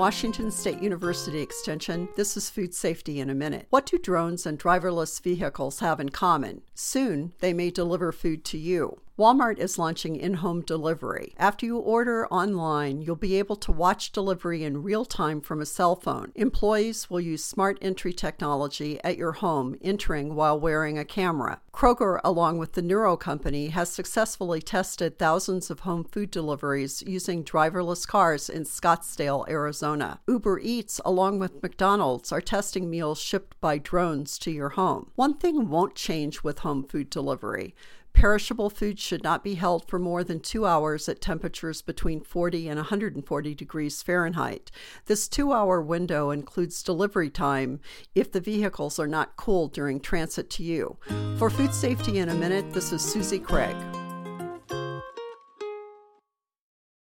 Washington State University Extension, this is Food Safety in a Minute. What do drones and driverless vehicles have in common? Soon, they may deliver food to you. Walmart is launching in home delivery. After you order online, you'll be able to watch delivery in real time from a cell phone. Employees will use smart entry technology at your home, entering while wearing a camera. Kroger, along with the Nuro Company, has successfully tested thousands of home food deliveries using driverless cars in Scottsdale, Arizona. Uber Eats, along with McDonald's, are testing meals shipped by drones to your home. One thing won't change with home food delivery. Perishable food should not be held for more than two hours at temperatures between 40 and 140 degrees Fahrenheit. This two hour window includes delivery time if the vehicles are not cooled during transit to you. For Food Safety in a Minute, this is Susie Craig.